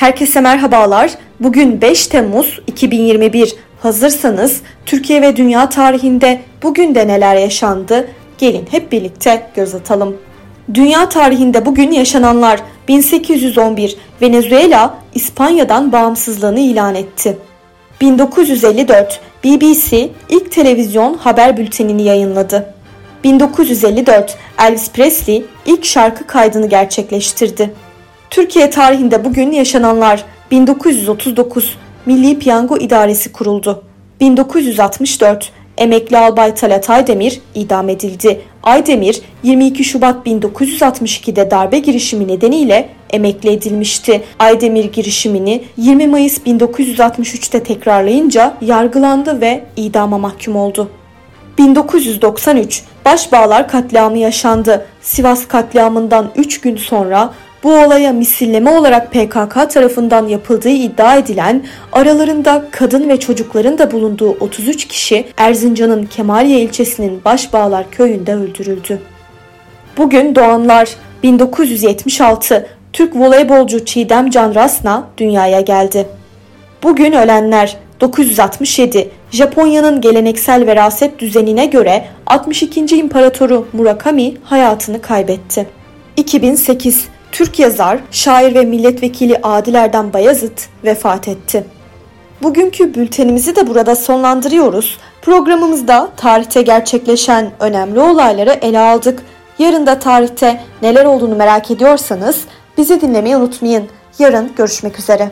Herkese merhabalar. Bugün 5 Temmuz 2021. Hazırsanız Türkiye ve dünya tarihinde bugün de neler yaşandı? Gelin hep birlikte göz atalım. Dünya tarihinde bugün yaşananlar 1811 Venezuela İspanya'dan bağımsızlığını ilan etti. 1954 BBC ilk televizyon haber bültenini yayınladı. 1954 Elvis Presley ilk şarkı kaydını gerçekleştirdi. Türkiye tarihinde bugün yaşananlar 1939 Milli Piyango İdaresi kuruldu. 1964 emekli albay Talat Aydemir idam edildi. Aydemir 22 Şubat 1962'de darbe girişimi nedeniyle emekli edilmişti. Aydemir girişimini 20 Mayıs 1963'te tekrarlayınca yargılandı ve idama mahkum oldu. 1993 Başbağlar katliamı yaşandı. Sivas katliamından 3 gün sonra bu olaya misilleme olarak PKK tarafından yapıldığı iddia edilen aralarında kadın ve çocukların da bulunduğu 33 kişi Erzincan'ın Kemaliye ilçesinin Başbağlar köyünde öldürüldü. Bugün doğanlar 1976 Türk voleybolcu Çiğdem Can Rasna dünyaya geldi. Bugün ölenler 967 Japonya'nın geleneksel veraset düzenine göre 62. İmparatoru Murakami hayatını kaybetti. 2008 Türk yazar, şair ve milletvekili Adil Erdem Bayazıt vefat etti. Bugünkü bültenimizi de burada sonlandırıyoruz. Programımızda tarihte gerçekleşen önemli olayları ele aldık. Yarın da tarihte neler olduğunu merak ediyorsanız bizi dinlemeyi unutmayın. Yarın görüşmek üzere.